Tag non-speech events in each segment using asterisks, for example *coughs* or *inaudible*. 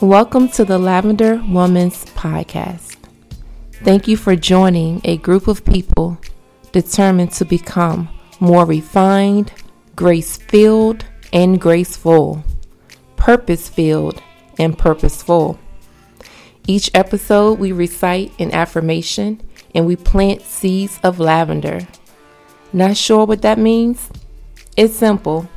Welcome to the Lavender Woman's Podcast. Thank you for joining a group of people determined to become more refined, grace filled, and graceful, purpose filled, and purposeful. Each episode, we recite an affirmation and we plant seeds of lavender. Not sure what that means? It's simple.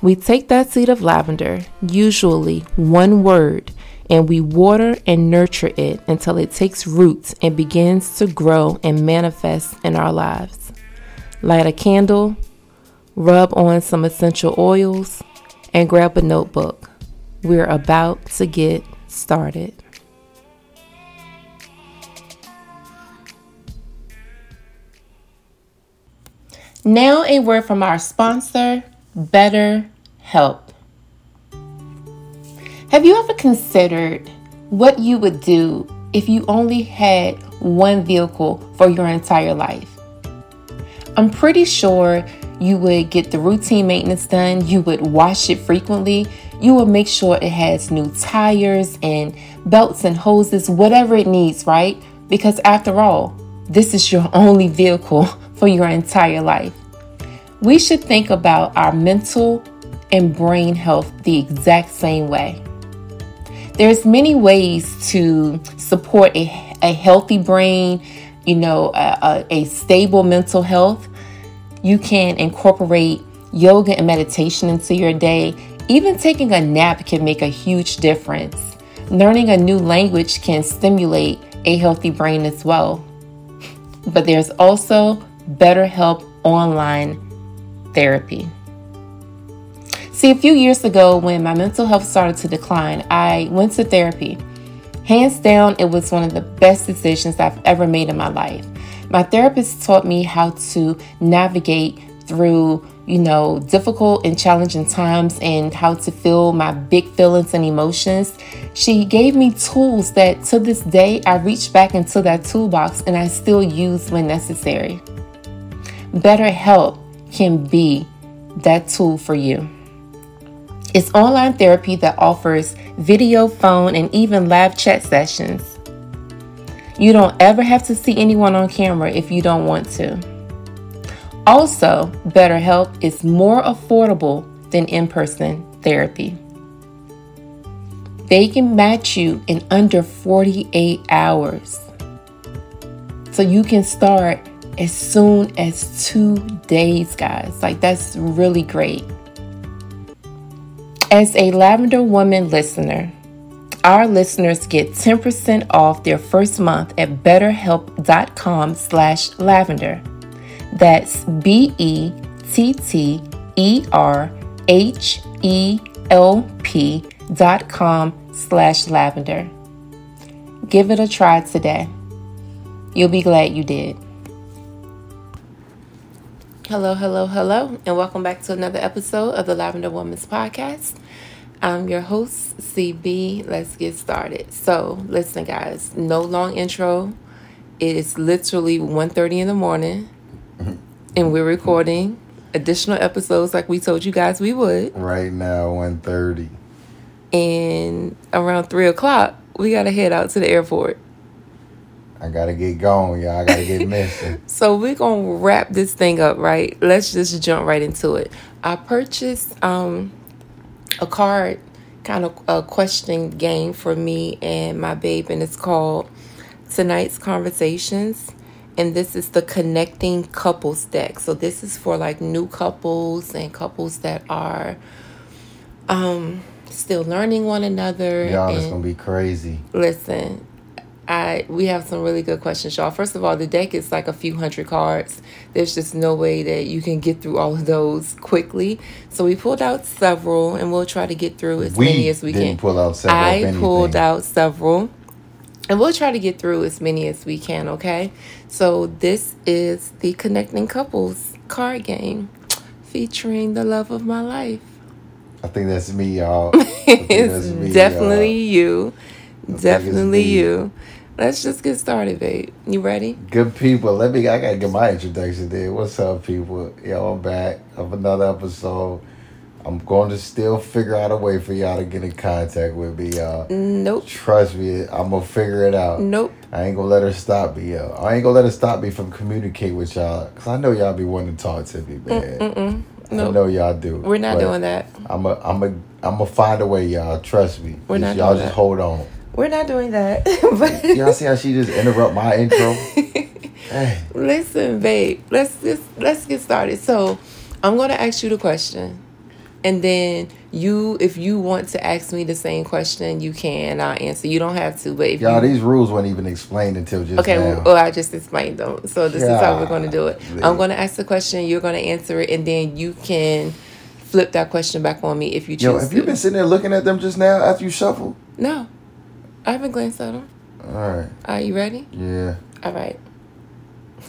We take that seed of lavender, usually one word, and we water and nurture it until it takes roots and begins to grow and manifest in our lives. Light a candle, rub on some essential oils, and grab a notebook. We're about to get started. Now, a word from our sponsor, Better Help. Have you ever considered what you would do if you only had one vehicle for your entire life? I'm pretty sure you would get the routine maintenance done, you would wash it frequently, you would make sure it has new tires and belts and hoses, whatever it needs, right? Because after all, this is your only vehicle *laughs* for your entire life. We should think about our mental and brain health the exact same way. There's many ways to support a, a healthy brain, you know, a, a, a stable mental health. You can incorporate yoga and meditation into your day. Even taking a nap can make a huge difference. Learning a new language can stimulate a healthy brain as well. But there's also BetterHelp online therapy. See, a few years ago, when my mental health started to decline, I went to therapy. Hands down, it was one of the best decisions I've ever made in my life. My therapist taught me how to navigate through, you know, difficult and challenging times and how to feel my big feelings and emotions. She gave me tools that to this day I reach back into that toolbox and I still use when necessary. BetterHelp can be that tool for you. It's online therapy that offers video, phone, and even live chat sessions. You don't ever have to see anyone on camera if you don't want to. Also, BetterHelp is more affordable than in person therapy. They can match you in under 48 hours. So you can start as soon as two days, guys. Like, that's really great. As a Lavender Woman listener, our listeners get 10% off their first month at betterhelp.com slash lavender. That's B-E-T-T-E-R-H-E-L-P dot com slash lavender. Give it a try today. You'll be glad you did. Hello, hello, hello, and welcome back to another episode of the Lavender Woman's Podcast. I'm your host, CB. Let's get started. So, listen, guys, no long intro. It is literally 1.30 in the morning, mm-hmm. and we're recording additional episodes like we told you guys we would. Right now, 1.30. And around 3 o'clock, we got to head out to the airport. I gotta get going, y'all. I gotta get *laughs* messy. so we're gonna wrap this thing up, right? Let's just jump right into it. I purchased um a card kind of a question game for me and my babe, and it's called Tonight's Conversations. And this is the connecting couples deck. So this is for like new couples and couples that are um still learning one another. Y'all, it's gonna be crazy. Listen, I we have some really good questions, y'all. First of all, the deck is like a few hundred cards. There's just no way that you can get through all of those quickly. So we pulled out several, and we'll try to get through as we many as we didn't can. Pull out several. I pulled out several, and we'll try to get through as many as we can. Okay. So this is the connecting couples card game, featuring the love of my life. I think that's me, y'all. *laughs* it's me, definitely y'all. you. Definitely you. Let's just get started, babe. You ready? Good people. Let me. I gotta get my introduction there. What's up, people? Yo, I'm back of another episode I'm going to still figure out a way for y'all to get in contact with me, y'all. Nope. Trust me, I'm gonna figure it out. Nope. I ain't gonna let her stop me, yo. I ain't gonna let her stop me from communicate with y'all, cause I know y'all be wanting to talk to me, man. Mm-mm. I Nope. know y'all do. We're not doing that. I'm a, I'm a, I'm gonna find a way, y'all. Trust me. We're Just- not y'all just that. hold on. We're not doing that. *laughs* but Y'all see how she just interrupt my intro? *laughs* Hey, Listen, babe, let's just let's get started. So, I'm going to ask you the question. And then you if you want to ask me the same question, you can. I'll answer. You don't have to, but if y'all, you these rules weren't even explained until just Okay, now. well, I just explained them. So this is how we're going to do it. I'm going to ask the question, you're going to answer it, and then you can flip that question back on me if you choose Yo, have to. you been sitting there looking at them just now after you shuffle? no, I haven't glanced at them. All right. Are you ready? Yeah. All right.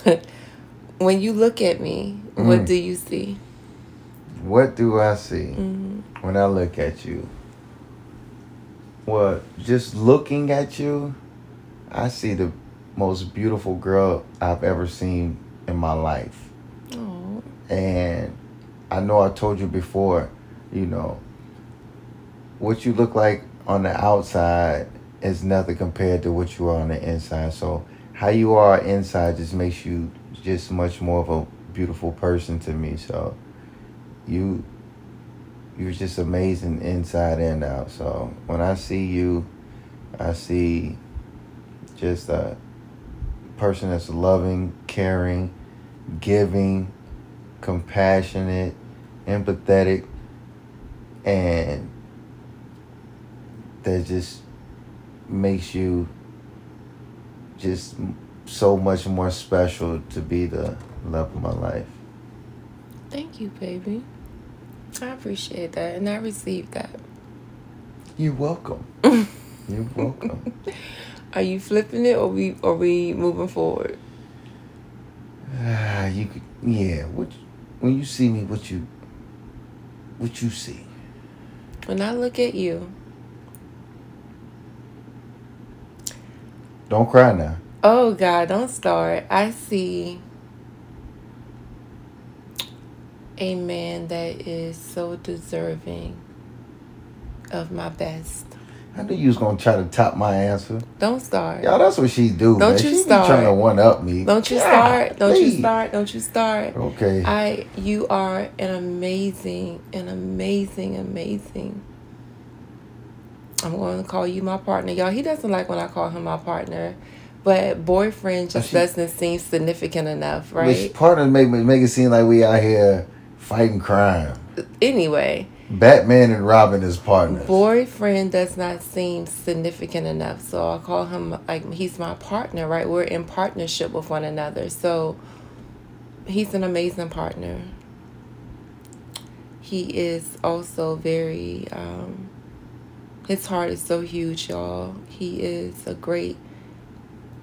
*laughs* when you look at me, what Mm. do you see? What do I see hmm when I look at you? Well, just looking at you, I see the most beautiful girl I've ever seen in my life. Oh, And I know I told you before, you know, what you look like on the outside is nothing compared to what you are on the inside. So how you are inside just makes you just much more of a beautiful person to me. So you you're just amazing inside and out. So when I see you, I see just a person that's loving, caring, giving, compassionate, empathetic, and that just makes you just so much more special to be the love of my life. thank you, baby. I appreciate that, and I received that. You're welcome. *laughs* You're welcome. Are you flipping it, or we or we moving forward? Ah, *sighs* you could, yeah. What when you see me, what you, what you see? When I look at you, Don't cry now. Oh God, don't start. I see a man that is so deserving of my best. I knew you was gonna try to top my answer. Don't start. Y'all, that's what she do, Don't man. you she start. trying to one up me. Don't you God, start. Don't you start. Don't you start. Okay. I you are an amazing, an amazing, amazing. I'm going to call you my partner. Y'all, he doesn't like when I call him my partner. But boyfriend just she- doesn't seem significant enough, right? Which partners make make it seem like we out here fighting crime. Anyway, Batman and Robin is partners. boyfriend does not seem significant enough so i call him like he's my partner right we're in partnership with one another so he's an amazing partner he is also very um his heart is so huge y'all. He is a great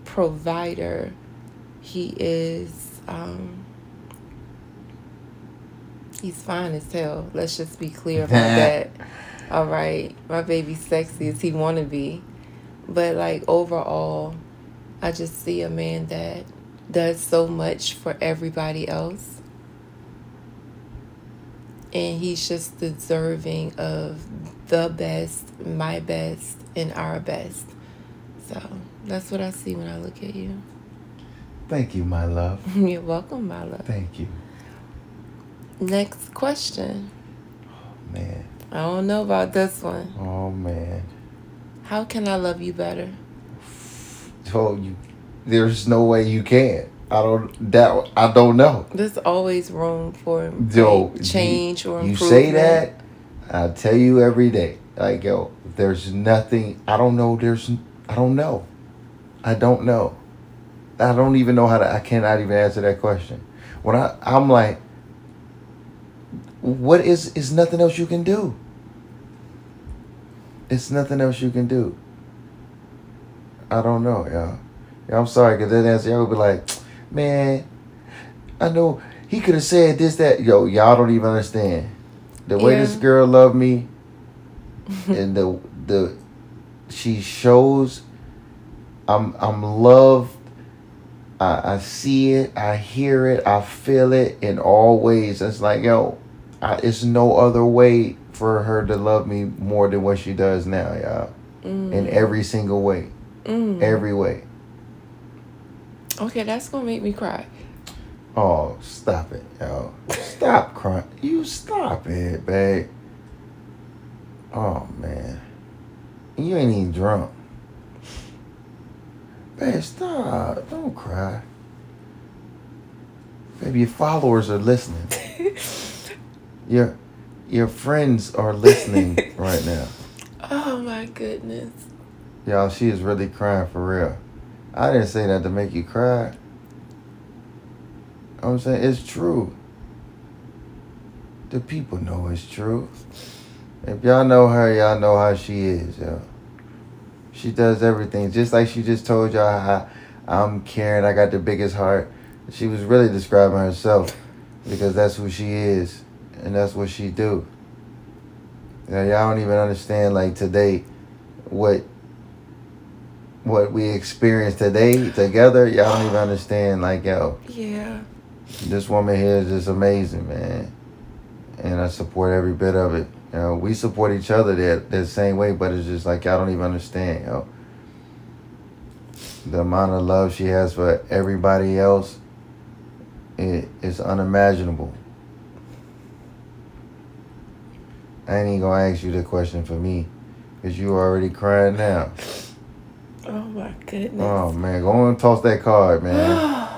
provider. He is um he's fine as hell. Let's just be clear about *laughs* that. All right. My baby's sexy as he want to be. But like overall i just see a man that does so much for everybody else. And he's just deserving of the best my best and our best so that's what i see when i look at you Thank you, my love. *laughs* you're welcome my love Thank you. next question Oh, Man. i don't know about this one Oh man. how can i love you better Told *sighs* oh, you there's no way you can. I don't that I don't know. There's always room for Yo, change you, or you say that, I tell you every day. Like yo, there's nothing. I don't know. There's. I don't know. I don't know. I don't even know how to. I cannot even answer that question. When I I'm like, what is is nothing else you can do? It's nothing else you can do. I don't know, y'all. Yeah, I'm sorry, cause that answer y'all would be like, man, I know he could have said this, that. Yo, y'all don't even understand. The way Yeah. this girl loved me *laughs* and the the she shows I'm I'm loved. I, I see it, I hear it, I feel it in all ways. It's like, yo, I, it's no other way for her to love me more than what she does now, y'all. Mm. In every single way, Mm. every way. Okay, that's gonna make me cry. Oh, stop it, yo. Stop crying. You stop it, babe. Oh man. You ain't even drunk. Babe, stop. Don't cry. Baby, your followers are listening. *laughs* Your your friends are listening *laughs* right now. Oh my goodness. Y'all, she is really crying for real. I didn't say that to make you cry. I'm saying it's true. The people know it's true. If y'all know her, y'all know how she is, yo. She does everything. Just like she just told y'all how I'm caring, I got the biggest heart. She was really describing herself because that's who she is and that's what she do. Now, y'all don't even understand like today what what we experienced today together. Y'all don't even understand like yo, Yeah. This woman here is just amazing, man. And I support every bit of it. You know, we support each other that that same way, but it's just like y'all don't even understand, yo. The amount of love she has for everybody else, it is unimaginable. I ain't even gonna ask you the question for me, cause you already crying now. Oh my goodness. Oh man, go on and toss that card, man. *gasps* *sighs* *sighs*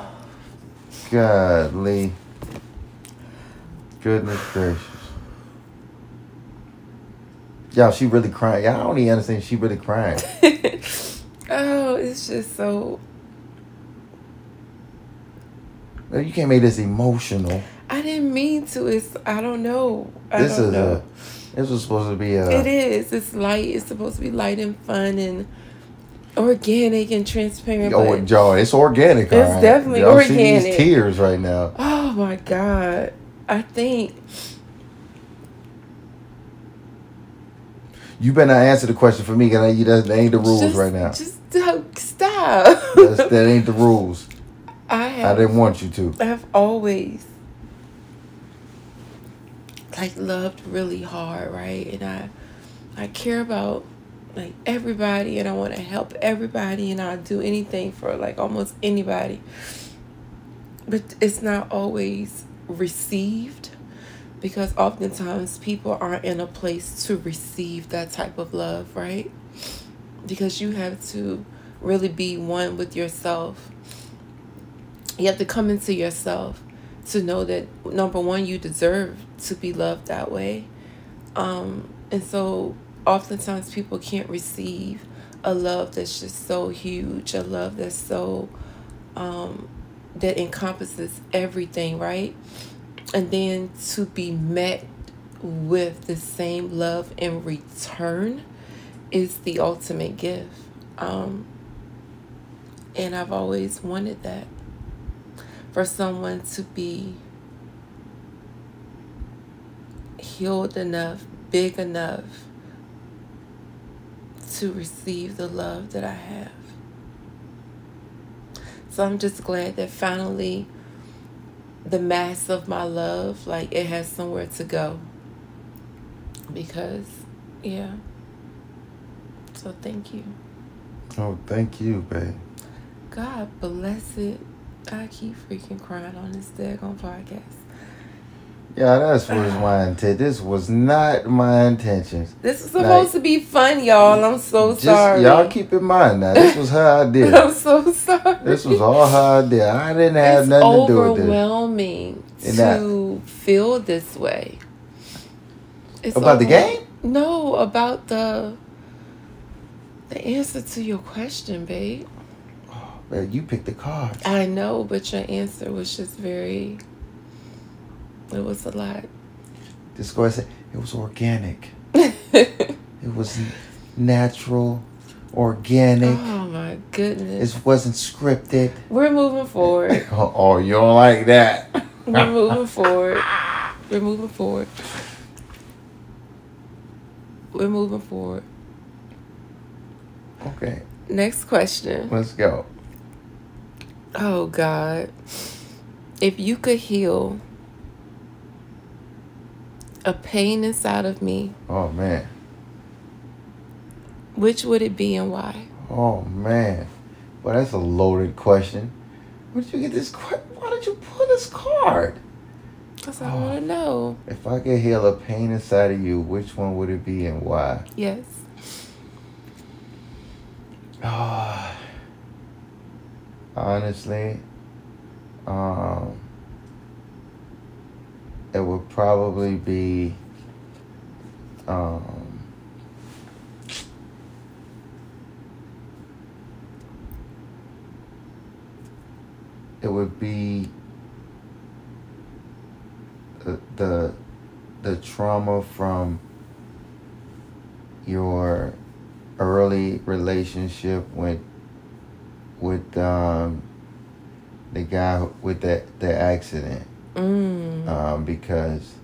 Godly. Goodness gracious. Y'all, she really crying. Y'all don't even understand she really crying. *laughs* oh, it's just so. You can't make this emotional. I didn't mean to. It's. I don't know. I This don't is know. a this was supposed to be a It is. It's light. It's supposed to be light and fun and organic and transparent. Oh, John, it's organic. It's right. definitely Y'all see organic. these tears right now. oh my god! I think You better not answer the question for me, cause you that that ain't the rules just, right now. Just don't stop. That's, that ain't the rules. *laughs* I I didn't want you to. I've always like loved really hard, right? And I I care about like everybody and I want to help everybody and I'll do anything for like almost anybody. But it's not always received because oftentimes people aren't in a place to receive that type of love, right? Because you have to really be one with yourself you have to come into yourself to know that number one you deserve to be loved that way um and so oftentimes people can't receive a love that's just so huge a love that's so um that encompasses everything right? And then to be met with the same love in return is the ultimate gift. Um and i've always wanted that. For someone to be healed enough, big enough to receive the love that I have. So I'm just glad that finally the mass of my love, like it has somewhere to go. Because, yeah. So thank you. Oh, thank you, babe. God bless it. I keep freaking crying on this daggone podcast. Yeah, that's was my intent. This was not my intentions. This is supposed to be fun, y'all. I'm so Just sorry. y'all keep in mind now. This was her *laughs* idea. I'm so sorry. this was all her idea. I didn't have it's nothing to do with this. overwhelming to feel this way. It's About the game? No, about the the answer to your question, babe. Oh, Man, you picked the cards. I know, but your answer was just very. It was a lot. Just go ahead and say it was organic. *laughs* It was natural, organic. oh my goodness. It wasn't scripted. We're moving forward. Oh, *laughs* oh, you don't like that? *laughs* We're moving forward. We're moving forward. We're moving forward. Okay, Next question. let's go. Oh God. If you could heal a pain inside of me, Oh man. which would it be and why? Oh man. Well, that's a loaded question. Where did you get this? Why did you pull this card? Because I Oh. want to know. If I could heal a pain inside of you, which one would it be and why? Yes. Ah, *sighs* honestly, um, it would probably be, um, it would be the the, the trauma from your early relationship with with um the guy with that the accident Mm. um because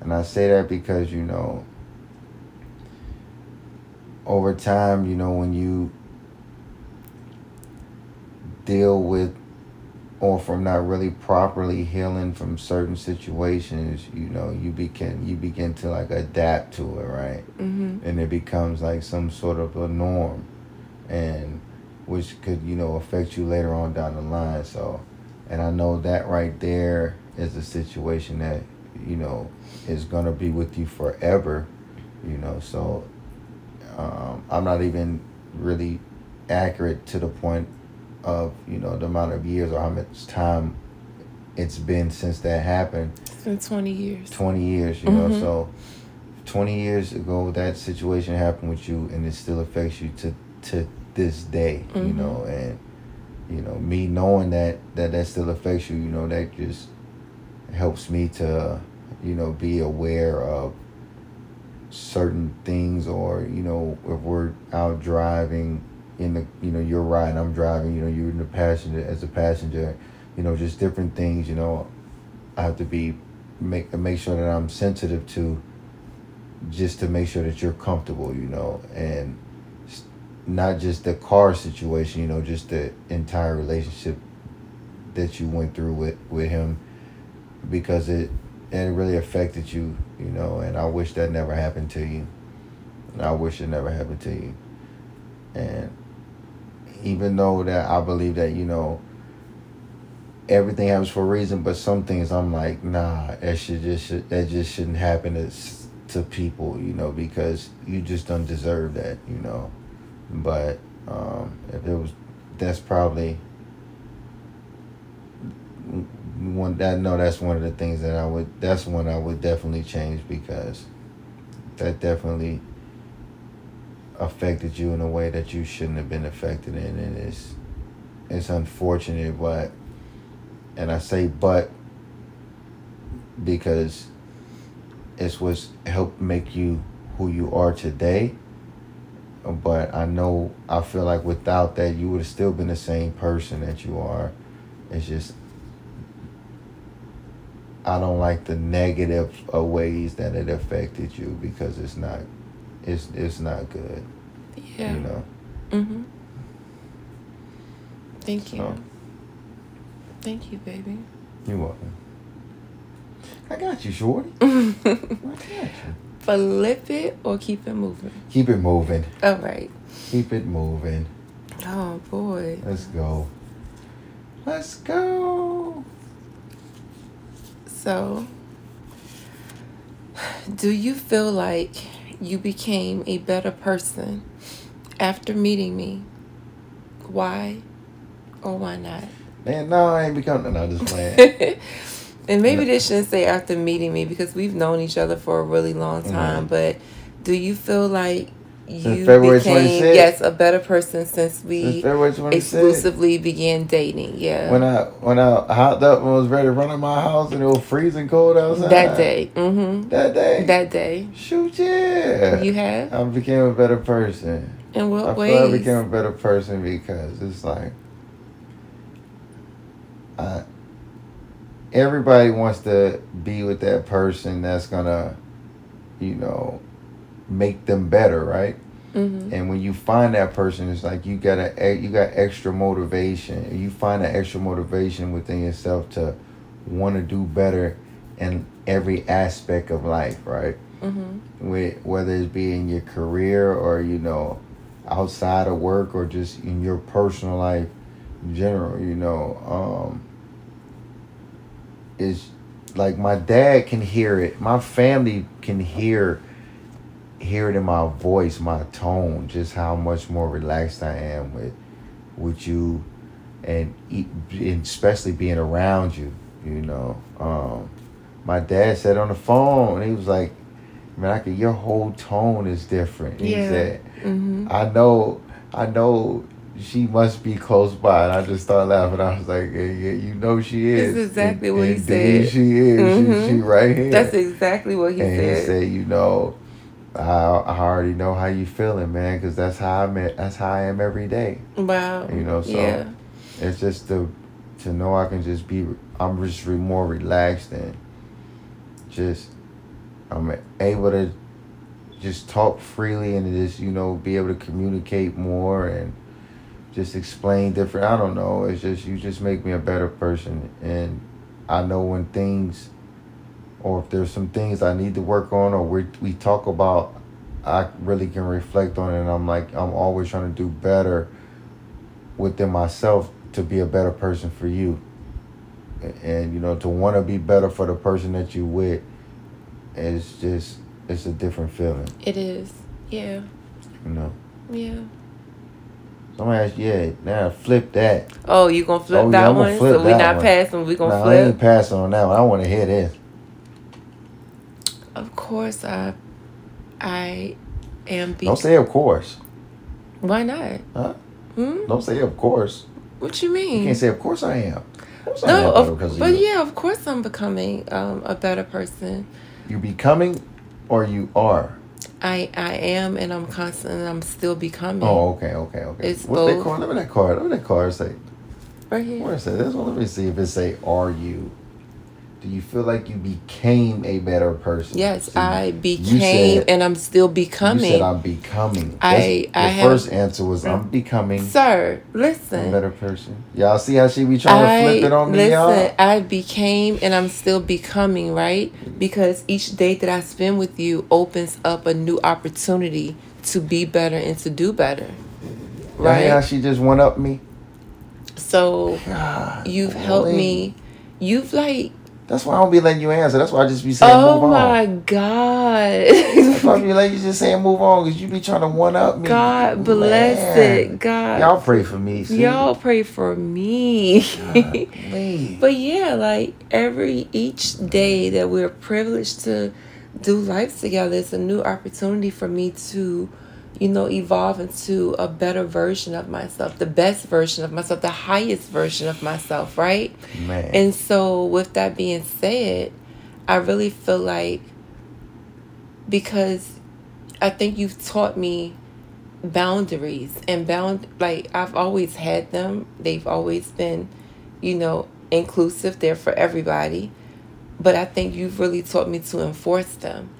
and I say that because you know over time you know when you deal with or from not really properly healing from certain situations you know you begin you begin to like adapt to it right hmm and it becomes like some sort of a norm and which could you know affect you later on down the line so and i know that right there is a situation that you know is going to be with you forever you know so um, i'm not even really accurate to the point of you know the amount of years or how much time it's been since that happened It's been 20 years. 20 years, you know. Mhm. So 20 years ago that situation happened with you and it still affects you to to this day, you Mhm. know, and you know, me knowing that that that still affects you, you know, that just helps me to you know be aware of certain things or you know if we're out driving in the you know you're riding i'm driving you know you're in the passenger as a passenger you know just different things you know i have to be make make sure that i'm sensitive to just to make sure that you're comfortable you know and not just the car situation you know just the entire relationship that you went through with with him because it it really affected you, you know, and I wish that never happened to you. And I wish it never happened to you. And even though that I believe that, you know, everything happens for a reason, but some things I'm like, nah, that should just should, that just shouldn't happen to to people, you know, because you just don't deserve that, you know. But um, if it was, that's probably one that no that's one of the things that I would that's one I would definitely change because that definitely affected you in a way that you shouldn't have been affected in. And it's it's unfortunate but and I say but because it's what's helped make you who you are today but I know I feel like without that you would have still been the same person that you are it's just I don't like the negative uh, ways that it affected you because it's not, it's it's not good. Yeah. You know. Mm-hmm. Thank you. So. Thank you, baby. You're welcome. I got you, shorty. *laughs* I got you. Flip it or keep it moving. Keep it moving. All right. Keep it moving. Oh boy. Let's go. Let's go. So, do you feel like you became a better person after meeting me? Why or why not? Man, no, I ain't becoming. No, just playing. *laughs* and maybe they shouldn't say after meeting me because we've known each other for a really long time. Mhm. But do you feel like you February became 26th? yes a better person since we exclusively began dating? Yeah, When I when I hopped up and was ready to run in my house and it was freezing cold outside. that day. Mm-hmm. That day. That day. Shoot, yeah. You have. I became a better person. In what I ways? I became a better person because it's like, I, everybody wants to be with that person that's gonna, you know, make them better, right? hmm And when you find that person, it's like you got a you got extra motivation. You find that extra motivation within yourself to want to do better in every aspect of life, right? Mm-hmm. With whether it be in your career or you know outside of work or just in your personal life in general, you know, um, is like my dad can hear it. My family can hear hear it in my voice, my tone, just how much more relaxed I am with with you, and, and especially being around you. You know, um, my dad said on the phone, he was like, "Man, I can, your whole tone is different." Yeah. He said, Mm-hmm. "I know, I know." She must be close by, and I just started laughing. I was like, "Yeah, yeah you know she is." That's exactly And- what he said. She is. Mhm. She, she right here. That's exactly what he and he said. said, "You know, I, I already know how you feeling, man, because that's how I'm. at- That's how I am every day. wow. You know, so yeah. it's just to to know I can just be. I'm just re- more relaxed and just I'm able to just talk freely and just you know be able to communicate more and just explain different. I don't know. It's just you just make me a better person, and I know when things or if there's some things I need to work on or we we talk about. I really can reflect on it, and I'm like I'm always trying to do better within myself to be a better person for you and you know to want to be better for the person that you with is just it's a different feeling It is. Yeah. you know Yeah. Somebody asked yeah now flip that Oh, you gonna flip Oh, yeah, that I'm gonna one? flip so we that not one. passing. We gonna no, I flip. ain't passing on that one I want to hear this Of course, I, I am. Be- don't say of course Why not? Huh? Hmm? don't say of course What you mean? you can't say of course I am of course I no, am of, because but you. yeah, of course I'm becoming um, a better person. You're becoming or you are I I am, and I'm constant, and I'm still becoming. oh okay okay okay It's what's that both. card look at that card look at that card say Right here. Where is it? This one, let me see if it say, "Are you?" Do you feel like you became a better person? Yes, I became, said- and I'm still becoming. You said I'm becoming. I- That's- I the have- first answer was I'm becoming Sir, a listen. better person. Y'all see how she be trying I to flip it on me, listen. y'all? I became, and I'm still becoming. Right, because each day that I spend with you opens up a new opportunity to be better and to do better. Y'all hear how Right. she just went up me? So God, you've helped me. You've like, That's why I don't be letting you answer. That's why I just be saying oh move on. Oh my God. That's why I be letting you just saying move on because you be trying to one up me. God bless Man. it. God. Y'all pray for me. See? Y'all pray for me. Golly. *laughs* but yeah, like every each day that we're privileged to do life together, it's a new opportunity for me to, you know, evolve into a better version of myself, the best version of myself, the highest version of myself, right? Man. And so, with that being said, I really feel like because I think you've taught me boundaries and bound like I've always had them. They've always been, you know, inclusive. They're for everybody. But I think you've really taught me to enforce them.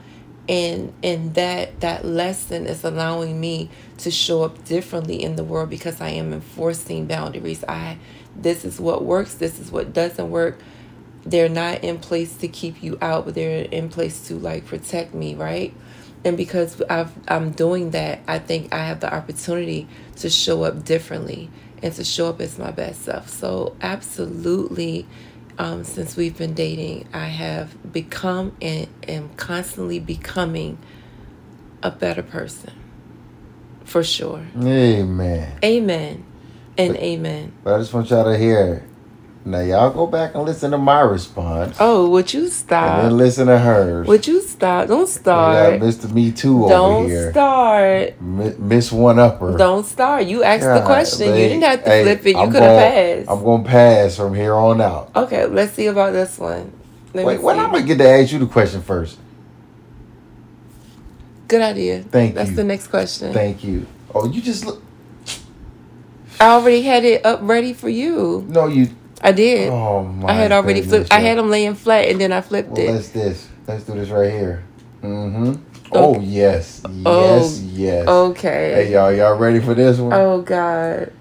And and that that lesson is allowing me to show up differently in the world because I am enforcing boundaries. I this is what works, this is what doesn't work. They're not in place to keep you out, but they're in place to like protect me, right? And because I've, I'm doing that, I think I have the opportunity to show up differently and to show up as my best self. So, absolutely, um, since we've been dating, I have become and am constantly becoming a better person. For sure. Amen. Amen. And But- amen. But I just want y'all to hear. Now y'all go back and listen to my response. Oh, would you stop? And then listen to hers. Would you stop? Don't start. Mr. Me Too over Don't here. start. Mi- Miss One Upper. Don't start. You asked the God, question. You didn't have to Hey, flip it. You could have passed. I'm gonna pass from here on out. Okay, let's see about this one. Let Wait, when. I'm gonna get to ask you the question first. Good idea. Thank That's you. the next question. Thank you. Oh, you just look. I already had it up ready for you. No, you. I did. Oh my. I had already goodness, flipped. I had them laying flat, and then I flipped Well, it. let's this. Let's do this right here. Mm-hmm. Oh. Oh yes, Oh, yes, yes. Okay. Hey y'all, y'all ready for this one? Oh God.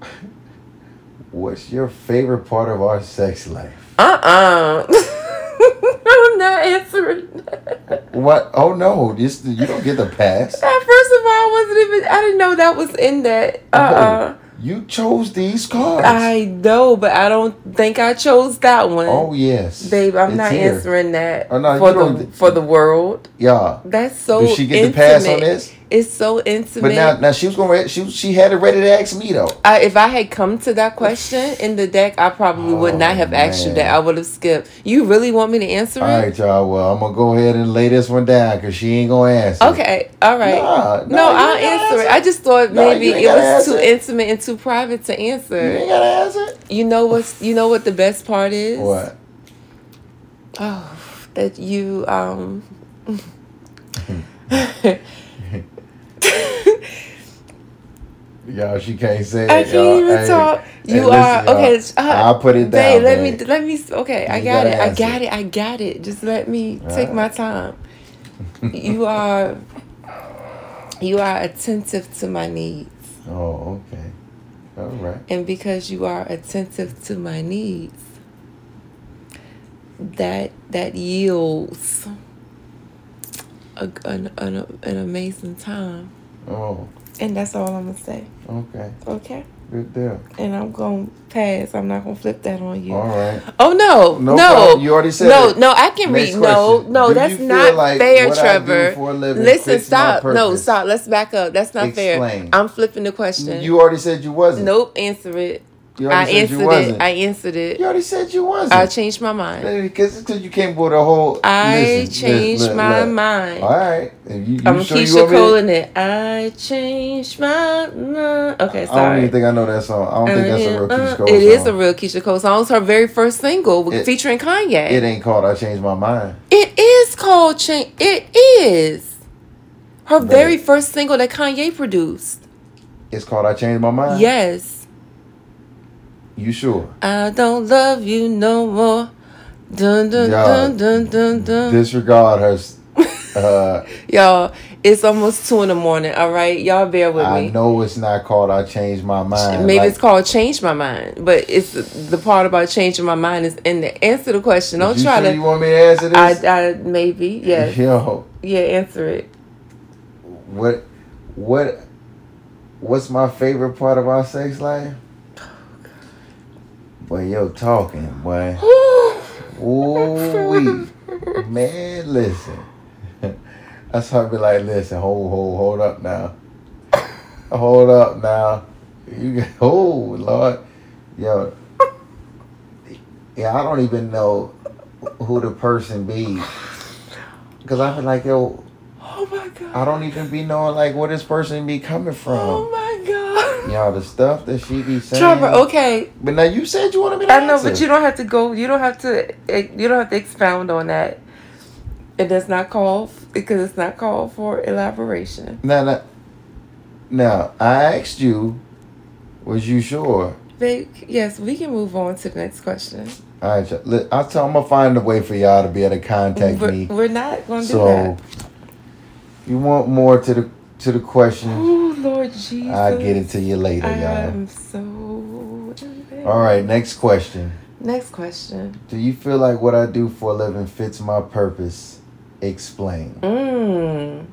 *laughs* What's your favorite part of our sex life? Uh uh *laughs* I'm not answering that. What? Oh no! This you don't get the pass. Uh, First of all, I wasn't even. I didn't know that was in that. Uh. uh You chose these cards. I know, but I don't think I chose that one. oh yes, Babe, I'm It's not here. answering that Oh, no, for the for the world. Yeah, That's so. Does she get intimate. the pass on this? It's so intimate. but now now she was gonna she she had it ready to ask me though. I, if I had come to that question in the deck, I probably would Oh, not have asked you that. I would have skipped. You really want me to answer All it? right, y'all. Well, I'm gonna go ahead and lay this one down because she ain't gonna answer. Okay, all right. Nah, nah, no, I'll gotta answer it. I just thought Nah, maybe you it was too answer. intimate and too private to You answer. ain't gotta answer. You know what's you know what the best part is? What? Oh, that you um *laughs* *laughs* Y'all, she can't say it. I can't y'all. even Hey, talk. hey, You listen, are y'all. okay. Uh, I'll put it down. babe, let babe. me let me. Okay, I got it. I got it. I got it. Just let me take Alright. my time. *laughs* you are you are attentive to my needs, Oh, okay. All right. and because you are attentive to my needs, that that yields a, an, an, an amazing time. Oh, And that's all I'm gonna say. okay. Okay. Good deal. And I'm gonna pass. I'm not gonna flip that on you. All right. Oh no, No no. You already said no, it. no. I can Next read. No, no, Do that's not like fair, what I do Trevor. for a living Listen, stop. No, stop. Let's back up. That's not fair. I'm flipping the question. You already said you wasn't. nope. Answer it. You I answered you it. I answered it. you already said you wasn't. I changed my mind. Because because you came with a whole. I listen, changed listen, my look. mind. All right. You, you I'm sure you Keyshia Cole in it. I changed my mind. Okay, sorry. I don't even think I know that song. I don't think that's a real Keyshia Cole It is song. a real Keyshia Cole song. It's her very first single It- featuring Kanye. It ain't called I Changed My Mind. It is called Change. It is her But- very first single that Kanye produced. It's called I Changed My Mind? Yes. You sure? I don't love you no more. Dun dun Y'all, dun dun dun dun. Disregard her. Uh, *laughs* Y'all, it's almost two in the morning. All right, y'all bear with I me. I know it's not called I Changed My Mind. Maybe Like, it's called change my mind, but it's the part about changing my mind is in the answer the question. Don't you try sure to. you want me to answer this? I, I maybe yes *laughs* Yo, yeah answer it. what, what, what's my favorite part of our sex life? Boy, yo, talking, boy. *gasps* Ooh, man, listen. *laughs* That's how I be like, listen, hold, hold, hold up now. *coughs* Hold up now. You get, *laughs* oh, Lord. Yo. Yeah, I don't even know who the person be. Because I feel like, yo, Oh my god. I don't even be knowing, like, where this person be coming Oh from. my god. Y'all, the stuff that she be saying. Trevor, okay, But now you said you want to be. I know, but you don't have to go. You don't have to. eh, You don't have to expound on that. It does not call because it's not called for elaboration. Now, now, now, I asked you, was you sure? Babe, yes, we can move on to the next question. All right, I'll tell. I'm gonna find a way for y'all to be able to contact We're, me. we're not going to do So, that. you want more to the to the question? Oh Lord Jesus! I'll get it to you later, y'all. I'm so. All right, next question. Next question. Do you feel like what I do for a living fits my purpose? Explain. Mm.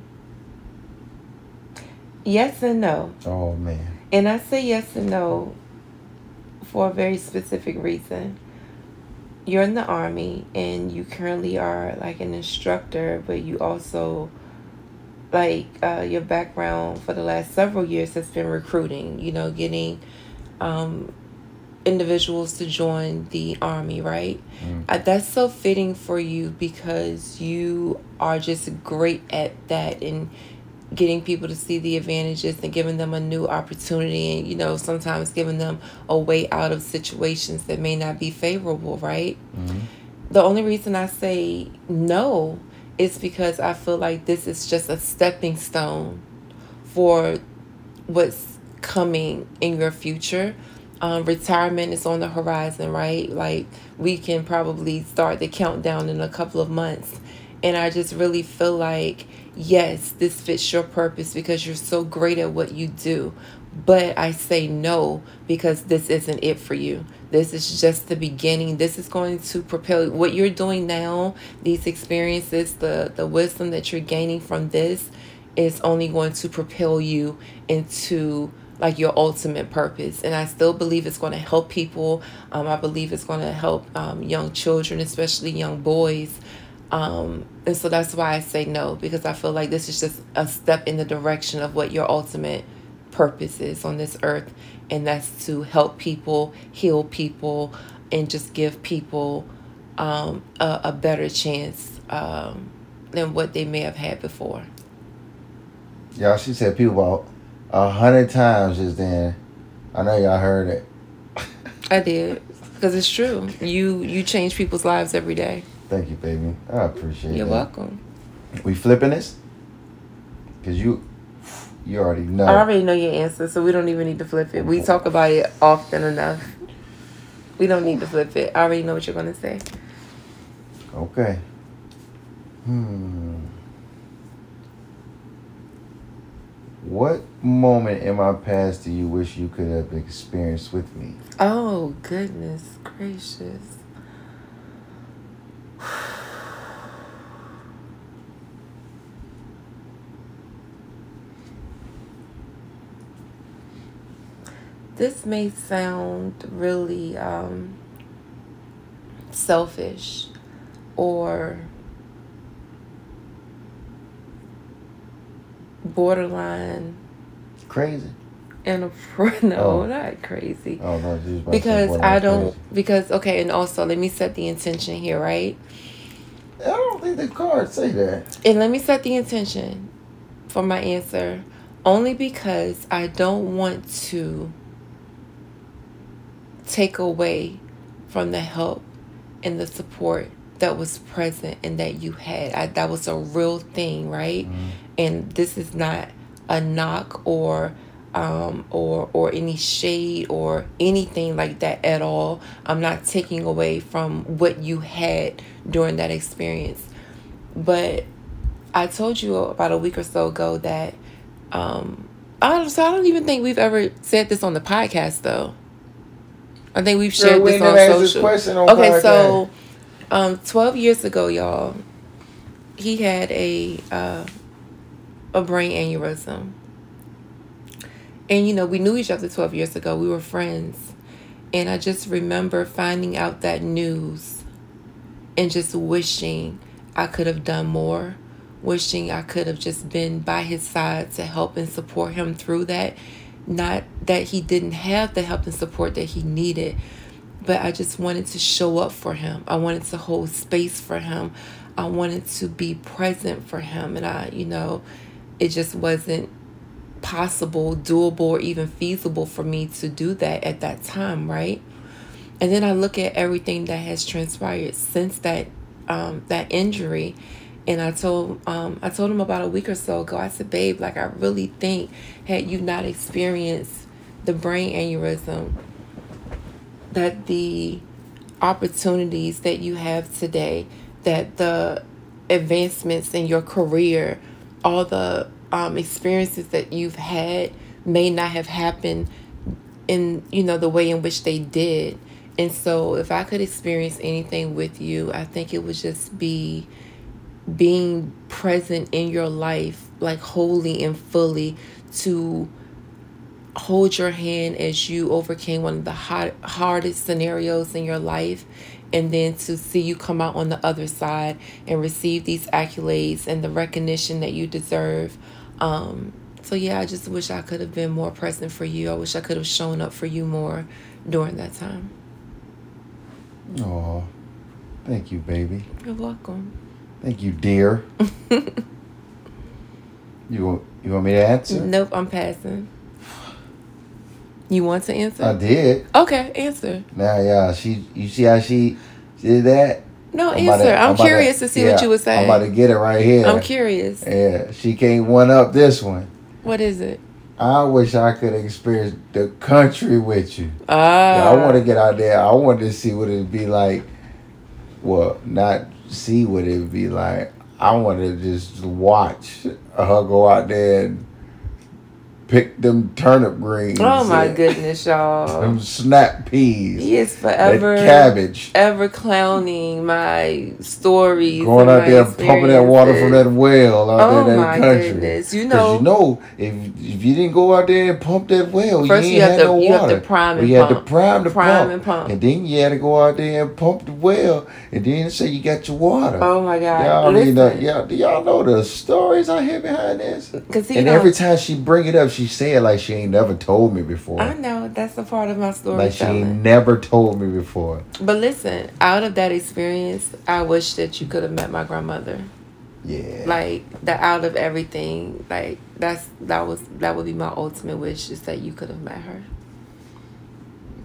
Yes and no. Oh man. And I say yes and no for a very specific reason. You're in the army and you currently are like an instructor, but you also like uh, your background for the last several years has been recruiting, you know, getting um, individuals to join the army, right? Mm. Uh, that's so fitting for you because you are just great at that and getting people to see the advantages and giving them a new opportunity and you know sometimes giving them a way out of situations that may not be favorable right Mhm. the only reason i say no is because i feel like this is just a stepping stone for what's coming in your future. Um, retirement is on the horizon right? Like we can probably start the countdown in a couple of months. And i just really feel like yes this fits your purpose because you're so great at what you do But I say no because this isn't it for you. This is just the beginning. This is going to propel what you're doing now, these experiences, the, the wisdom that you're gaining from this is only going to propel you into like your ultimate purpose. And I still believe it's going to help people. Um, I believe it's going to help um, young children, especially young boys. Um, and so that's why I say no, because I feel like this is just a step in the direction of what your ultimate purpose is on this earth. And that's to help people, heal people, and just give people um, a, a, better chance um, than what they may have had before. Y'all, she said people about a hundred times just then. I know y'all heard it. I did because it's true. You you change people's lives every day. Thank you, baby. I appreciate it. You're that. welcome. We flipping this? Cause you you already know. I already know your answer, so we don't even need to flip it. We talk about it often enough. We don't need to flip it. I already know what you're gonna say. Okay. Hmm. What moment in my past do you wish you could have experienced with me? Oh, goodness gracious. *sighs* *sighs* *sighs* this may sound really um, selfish or borderline crazy. And a *laughs* no, oh. not crazy. Oh no, because I don't. Crazy. Because okay, and also let me set the intention here, right? I don't think the cards say that. And let me set the intention for my answer, only because I don't want to take away from the help and the support that was present and that you had. I, that was a real thing, right? Mm-hmm. And this is not a knock or um, or or any shade or anything like that at all. I'm not taking away from what you had during that experience. But I told you about a week or so ago that um, I, so I don't even think we've ever said this on the podcast though. I think we've shared this on social. This on okay, podcast. so um, 12 years ago, y'all, he had a uh, a brain aneurysm. And you know, we knew each other 12 years ago. We were friends. And I just remember finding out that news and just wishing I could have done more, wishing I could have just been by his side to help and support him through that. Not that he didn't have the help and support that he needed, but I just wanted to show up for him. I wanted to hold space for him. I wanted to be present for him. And I, you know, it just wasn't possible, doable, or even feasible for me to do that at that time, right? And then I look at everything that has transpired since that um, that injury, and I told um, I told him about a week or so ago. I said, "Babe, like I really think had you not experienced the brain aneurysm, that the opportunities that you have today, that the advancements in your career, all the um, experiences that you've had may not have happened in you know the way in which they did. And so if I could experience anything with you, I think it would just be being present in your life like wholly and fully to hold your hand as you overcame one of the hard, hardest scenarios in your life and then to see you come out on the other side and receive these accolades and the recognition that you deserve. Um, so yeah i just wish i could have been more present for you. I wish i could have shown up for you more during that time. Oh thank you baby. You're welcome thank you dear *laughs* you want you want me to answer nope i'm passing you want to answer? I did. Okay, answer. Now, yeah, she. You see how she did that? No, I'm answer. To, I'm, I'm, curious to, to see yeah, what you would say. I'm about to get it right here. I'm curious. Yeah, she can't one up this one. What is it? I wish I could experience the country with you. Ah. Yeah, I want to get out there. I want to see what it'd be like. Well, not see what it'd be like. I want to just watch her go out there and pick them turnip greens. Oh my goodness, y'all. Them snap peas. He is That forever cabbage. ever clowning my stories. Going out there pumping that water from that well out Oh there in my that country. goodness. You know, you know, if if you didn't go out there and pump that well, First you you have had to- no you have to prime and you had to prime the Prime pump. and pump. and then you had to go out there and pump the well, and then say you got your water. oh my God. Y'all, uh, Listen, y'all, do y'all know the stories I hear behind this? Cause And every time she bring it up, she say said like she ain't never told me before. I know that's a part of my story. Like she ain't never told me before. But listen, out of that experience, I wish that you could have met my grandmother. Yeah. Like that, out of everything, like that's that was that would be my ultimate wish is that you could have met her.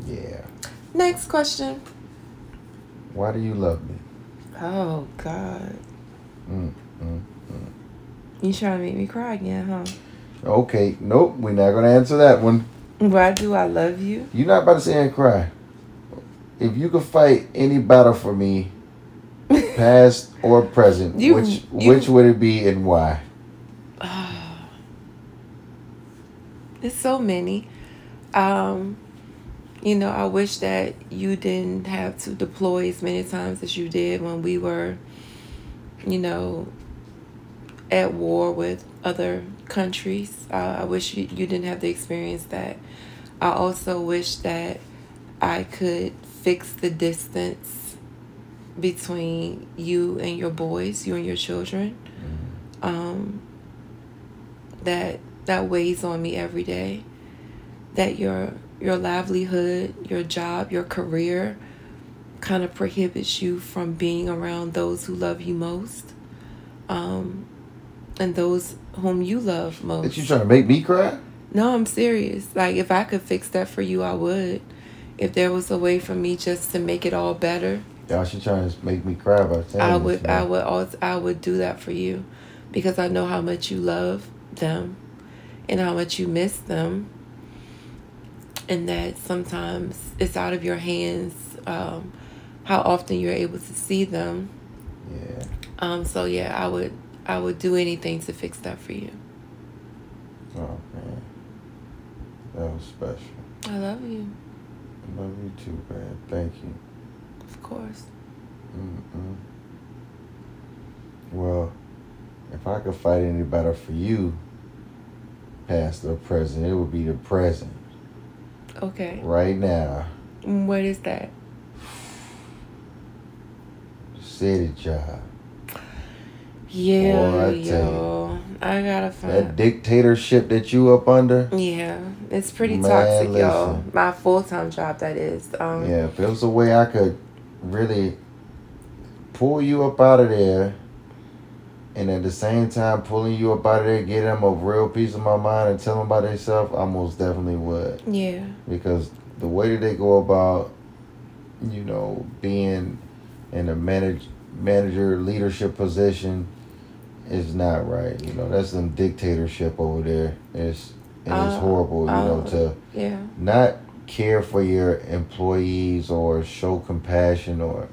yeah. Next question. Why do you love me? Oh God, Mm, mm. you trying to make me cry again, huh? Okay, nope, we're not gonna answer that one. Why do I love you? You're not about to say and cry. If you could fight any battle for me, *laughs* past or present, You- which you- which would it be and why? *sighs* It's so many. Um, you know, I wish that you didn't have to deploy as many times as you did when we were, you know, at war with other countries. Uh, I wish you, you didn't have to experience that. I also wish that I could fix the distance between you and your boys, you and your children. Um, that that weighs on me every day. That your your livelihood, your job, your career kind of prohibits you from being around those who love you most. Um, and those whom you love most. That you trying to make me cry? No, I'm serious. Like if I could fix that for you, I would. If there was a way for me just to make it all better, Y'all, she trying to make me cry by saying I would. I would also I would do that for you because I know how much you love them and how much you miss them and that sometimes it's out of your hands um, how often you're able to see them. Yeah. Um, so yeah, I would I would do anything to fix that for you. Oh man. That was special. I love you, I love you too, man. Thank you. of course. Mm-mm. Well, if I could fight any battle for you, past or present, it would be the present. Okay. Right now, mm, What is that? *sighs* city job. Yeah, Boy, I tell you. yo. I gotta find That dictatorship that you up under. Yeah, it's pretty Man, toxic, yo. listen. My full time job, that is. Um, Yeah, if there was a way I could really pull you up out of there, and at the same time pulling you up out of there, get them a real piece of my mind and tell them about themselves, I most definitely would. yeah. because the way that they go about, you know, being in a manage manager leadership position is not right. You know, that's some dictatorship over there. It's and it's Uh, horrible. You know, uh, to Yeah. not care for your employees or show compassion or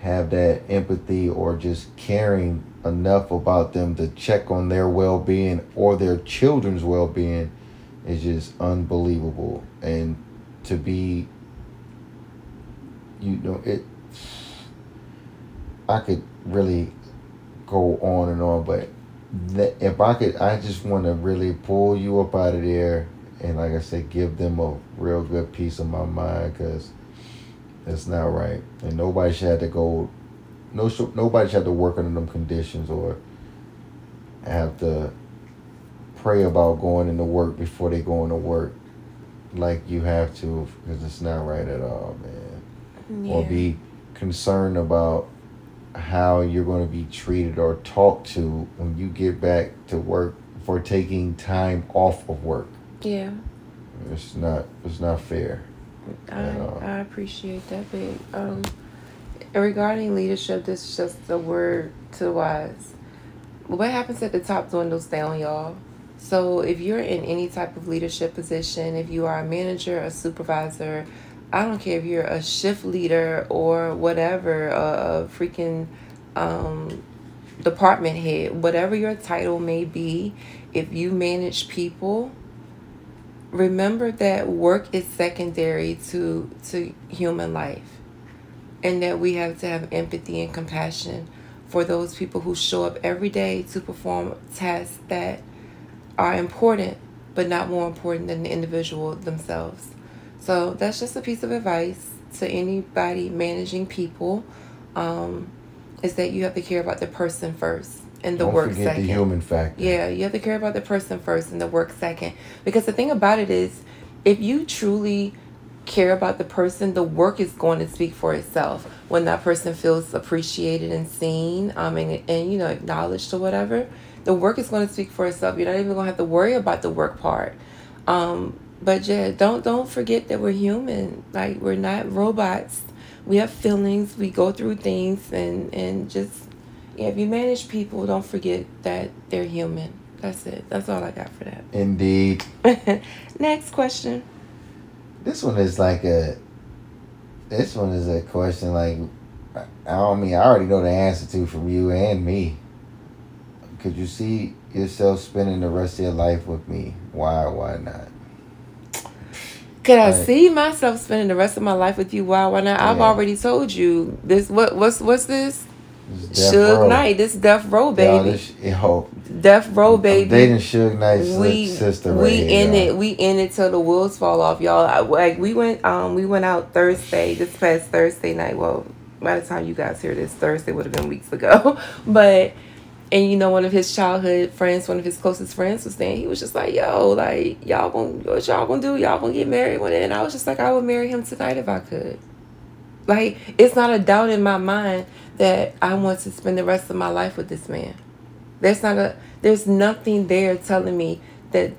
have that empathy or just caring enough about them to check on their well-being or their children's well-being is just unbelievable and to be you know it i could really go on and on but if i could i just want to really pull you up out of there and like i said give them a real good piece of my mind because it's not right and nobody should have to go no sh- nobody should have to work under them conditions or have to pray about going into work before they go into work like you have to because it's not right at all man Yeah. or be concerned about how you're going to be treated or talked to when you get back to work for taking time off of work yeah. it's not it's not fair I. I appreciate that big. Um, regarding leadership, this is just a word to the wise. What happens at the top dwindles down, y'all. So if you're in any type of leadership position, if you are a manager, a supervisor, I don't care if you're a shift leader or whatever, a, freaking um, department head, whatever your title may be, if you manage people, remember that work is secondary to to human life and that we have to have empathy and compassion for those people who show up every day to perform tasks that are important but not more important than the individual themselves. So that's just a piece of advice to anybody managing people um, is that you have to care about the person first and the Don't work forget second. the human factor. Yeah, you have to care about the person first and the work second. Because the thing about it is, if you truly care about the person, the work is going to speak for itself. When that person feels appreciated and seen, um, and, and you know acknowledged or whatever, the work is going to speak for itself. You're not even going to have to worry about the work part. Um, but yeah, don't don't forget that we're human. Like we're not robots. We have feelings. We go through things, and and just yeah, if you manage people, don't forget that they're human. That's it. That's all I got for that. *laughs* Indeed. Next question. This one is like a. This one is a question like, I don't mean I already know the answer to from you and me. Could you see yourself spending the rest of your life with me? Why? Why not? Could I see myself spending the rest of my life with you? Why? Why not? I've already told you this. What? What's what's this? Suge Knight. This Death Row, Yo, baby. this, yo, Death Row, baby. I'm dating Suge Knight's we sister we right here, in y'all. it we in it till the wheels fall off y'all I, like we went um we went out thursday this past thursday night well by the time you guys hear this thursday would have been weeks ago *laughs* but and you know one of his childhood friends one of his closest friends was saying he was just like yo like y'all gonna what y'all gonna do y'all gonna get married one day and i was just like i would marry him tonight if i could like it's not a doubt in my mind that i want to spend the rest of my life with this man there's not a there's nothing there telling me that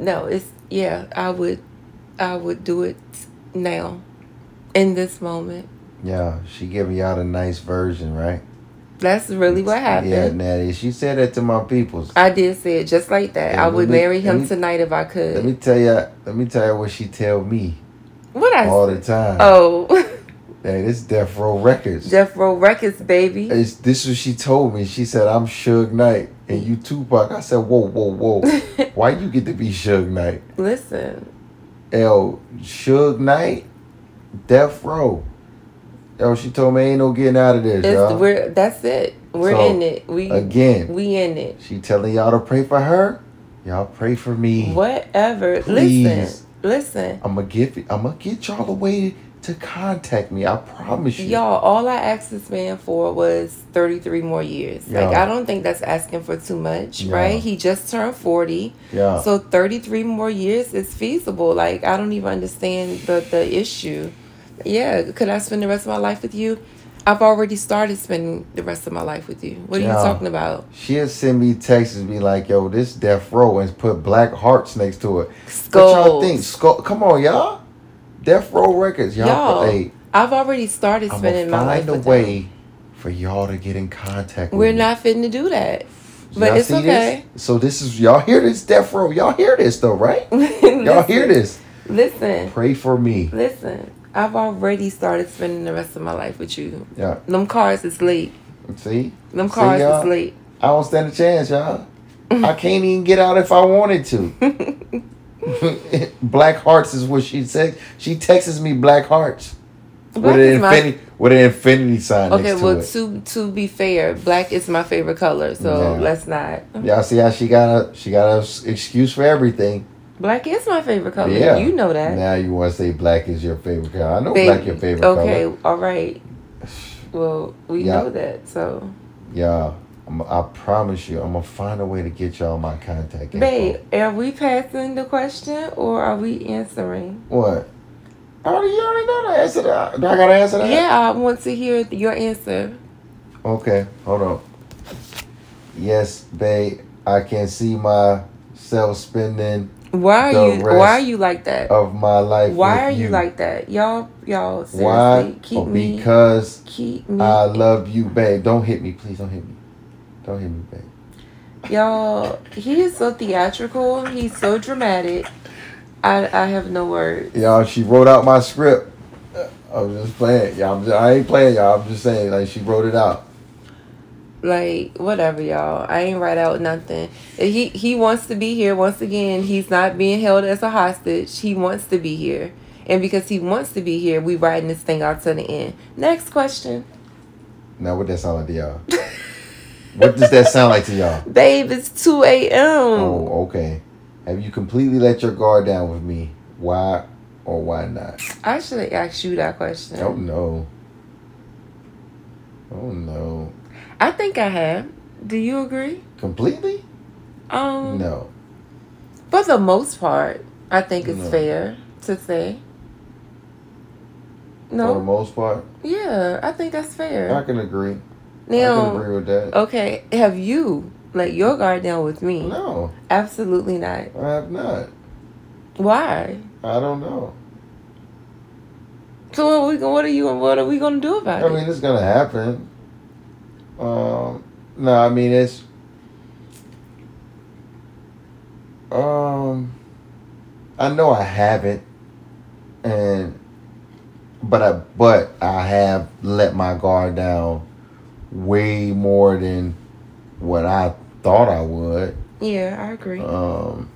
no, it's yeah, I would I would do it now. In this moment. Yeah, she giving y'all the nice version, right? That's really what happened. Yeah, Natty. She said that to my peoples. I did say it just like that. I would me- marry him me- tonight if I could. Let me tell you. Let me tell you what she tell me what I all the time. Oh *laughs* Hey, this is Death Row Records. Death Row Records, baby. It's, this is what she told me. She said, "I'm Suge Knight and you Tupac." I said, "Whoa, whoa, whoa! *laughs* Why you get to be Suge Knight?" Listen. L Suge Knight, Death Row. Yo, she told me ain't no getting out of this, It's, y'all. we're that's it. We're So, in it. We Again, we in it. she telling y'all to pray for her. Y'all pray for me. Whatever. Please. Listen. Listen. I'm gonna give. I'm gonna get y'all a way to contact me. I promise you. Y'all, all I asked this man for was 33 more years. Like, I don't think that's asking for too much, Yeah. right? He just turned 40. Yeah. So 33 more years is feasible. Like, I don't even understand the, the issue. Yeah, could I spend the rest of my life with you? I've already started spending the rest of my life with you. What are Yeah. you talking about? She'll send me texts and be like, "Yo, this Death Row," and put black hearts next to it. What y'all think? Skull? Come on, y'all. Death Row Records, y'all. Y'all, hey, I've already started spending my life find a way them. for y'all to get in contact. With We're not fitting to do that. But it's okay. This? So this is y'all hear this Death Row? Y'all hear this though, right? *laughs* Y'all hear this? Listen. Pray for me. Listen, I've already started spending the rest of my life with you. Yeah. Them cars is late. See? Them See, cars y'all? is late. I don't stand a chance, y'all. I can't even get out if I wanted to. *laughs* black hearts is what she said. She texts me black hearts Black with an is my- infinity with an infinity sign Okay, next to well, it. to to be fair, black is my favorite color, so Yeah. let's not. Y'all see how she got a she got a s- excuse for everything. Black is my favorite color. Yeah. You know that. Now you want to say black is your favorite color? I know Baby. black your favorite okay, color. Okay, all right. Well, we Yeah. know that, so. Yeah, I'm, I promise you, I'm gonna find a way to get y'all my contact info. Babe, are we passing the question or are we answering? What? Oh, you already know the answer. Do I gotta answer that? Yeah, I want to hear your answer. Okay, hold on. Yes, babe, I can see myself spending Why are you? Why are you like that? of my life. Why are you like that, y'all? Y'all seriously Why? keep Oh, me. because keep me. I love you, babe. Don't hit me, please. Don't hit me. Don't hit me, babe. Y'all, he is so theatrical. He's so dramatic. I I have no words. Y'all, she wrote out my script. I was just playing. Y'all, I'm just, I ain't playing, y'all. I'm just saying, like she wrote it out. Like whatever, y'all. I ain't write out nothing. He he wants to be here once again. He's not being held as a hostage. He wants to be here, and because he wants to be here, we riding this thing out to the end. Next question. Now, what that sound like to y'all? *laughs* what does that sound like to y'all? Babe, it's two a.m. Oh, okay. Have you completely let your guard down with me? Why or why not? I should ask you that question. Oh no. Oh no. I think I have. Do you agree? Completely? Um, No. For the most part, I think it's No. fair to say. No For the No. most part, Yeah, I think that's fair. I fair. can agree. I can Now, agree with that. okay, have you let your guard down with me? No, Absolutely not. I have not. Why? I don't know. So what are we what are you and what are we gonna do about it? I it? mean, it's gonna happen. Um, no, I mean it's. Um, I know I haven't, and but I but I have let my guard down way more than what I thought I would. Yeah, I agree. Um,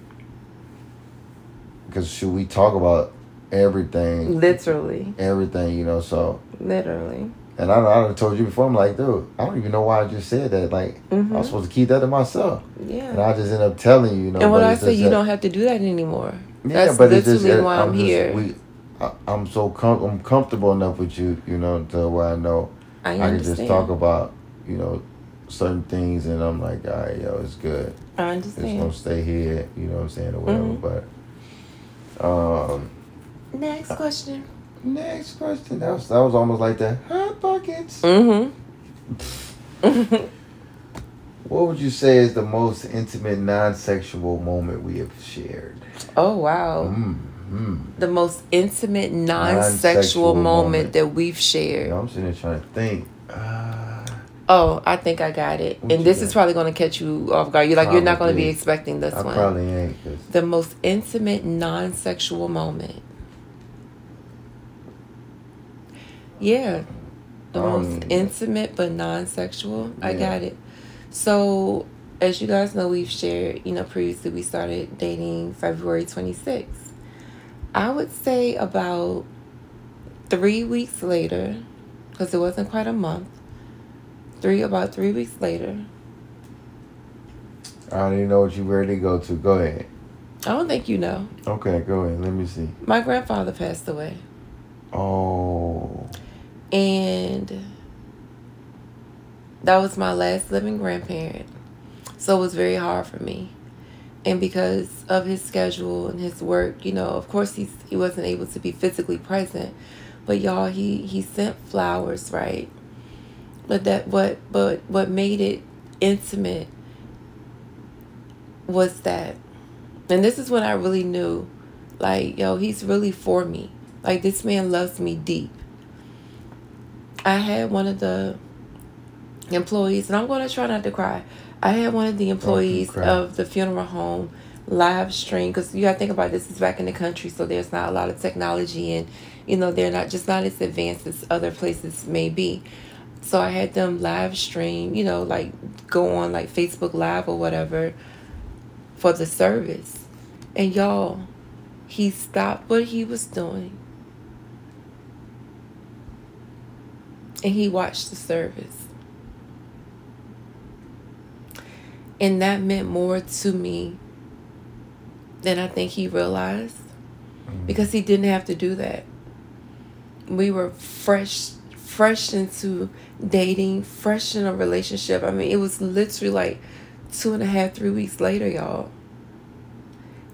because should we talk about everything, literally, everything, you know? So, literally. And I, I told you before. I'm like, dude, I don't even know why I just said that. Like, I hmm was supposed to keep that to myself, Yeah. and I just end up telling you, you know. And when I say you that- don't have to do that anymore. yeah, that's but it's just literally why I'm just- here. We, I, I'm so com- I'm comfortable enough with you, you know, to where I know I I can just talk about, you know, certain things, and I'm like, all right, yo, it's good. I understand. It's gonna stay here, you know what I'm saying, or whatever. Mhm. But um, Next question. Next question. That was that was almost like the hot buckets. Mm-hmm. *laughs* What would you say is the most intimate, non-sexual moment we have shared? oh wow. Mm-hmm. The most intimate non-sexual, Non-sexual moment, moment. that we've You shared. know, I'm sitting there trying to think. Uh, Oh, I think I got it. And this got? is probably going to catch you off guard. You're like, you're not going to be expecting this I one. probably ain't. The most intimate non-sexual moment. Yeah. The don't most intimate but non-sexual. I got it. So, as you guys know, we've shared, you know, previously we started dating February 26th. I would say about three weeks later, because it wasn't quite a month. Three about three weeks later. I don't even know what you ready to go to. Go ahead. I don't think you know. Okay, go ahead. Let me see. My grandfather passed away. Oh, And that was my last living grandparent. So it was very hard for me. And because of his schedule and his work, you know, of course he's he wasn't able to be physically present. But y'all he he sent flowers, right? But that what but what made it intimate was that and this is when I really knew like yo, he's really for me. Like this man loves me deep. I had one of the employees, and I'm going to try not to cry. I had one of the oh, employees of the funeral home live stream because you got to think about this is back in the country, so there's not a lot of technology, and you know they're not just not as advanced as other places may be. So I had them live stream, you know, like go on like Facebook Live or whatever for the service, and y'all, he stopped what he was doing and he watched the service. And that meant more to me than I think he realized mm-hmm. because he didn't have to do that. We were fresh fresh into dating, fresh in a relationship. I mean, it was literally like two and a half, three weeks later, y'all.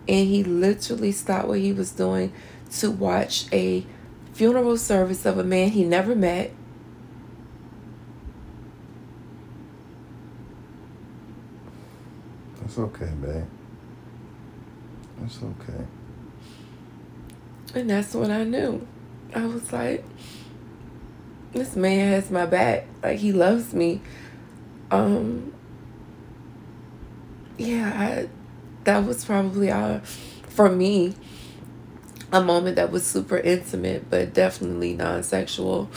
And he literally stopped what he was doing to watch a funeral service of a man he never met that's okay, babe. That's okay. And that's when I knew. I was like, this man has my back. Like he loves me. Um yeah, I that was probably our for me a moment that was super intimate but definitely non-sexual.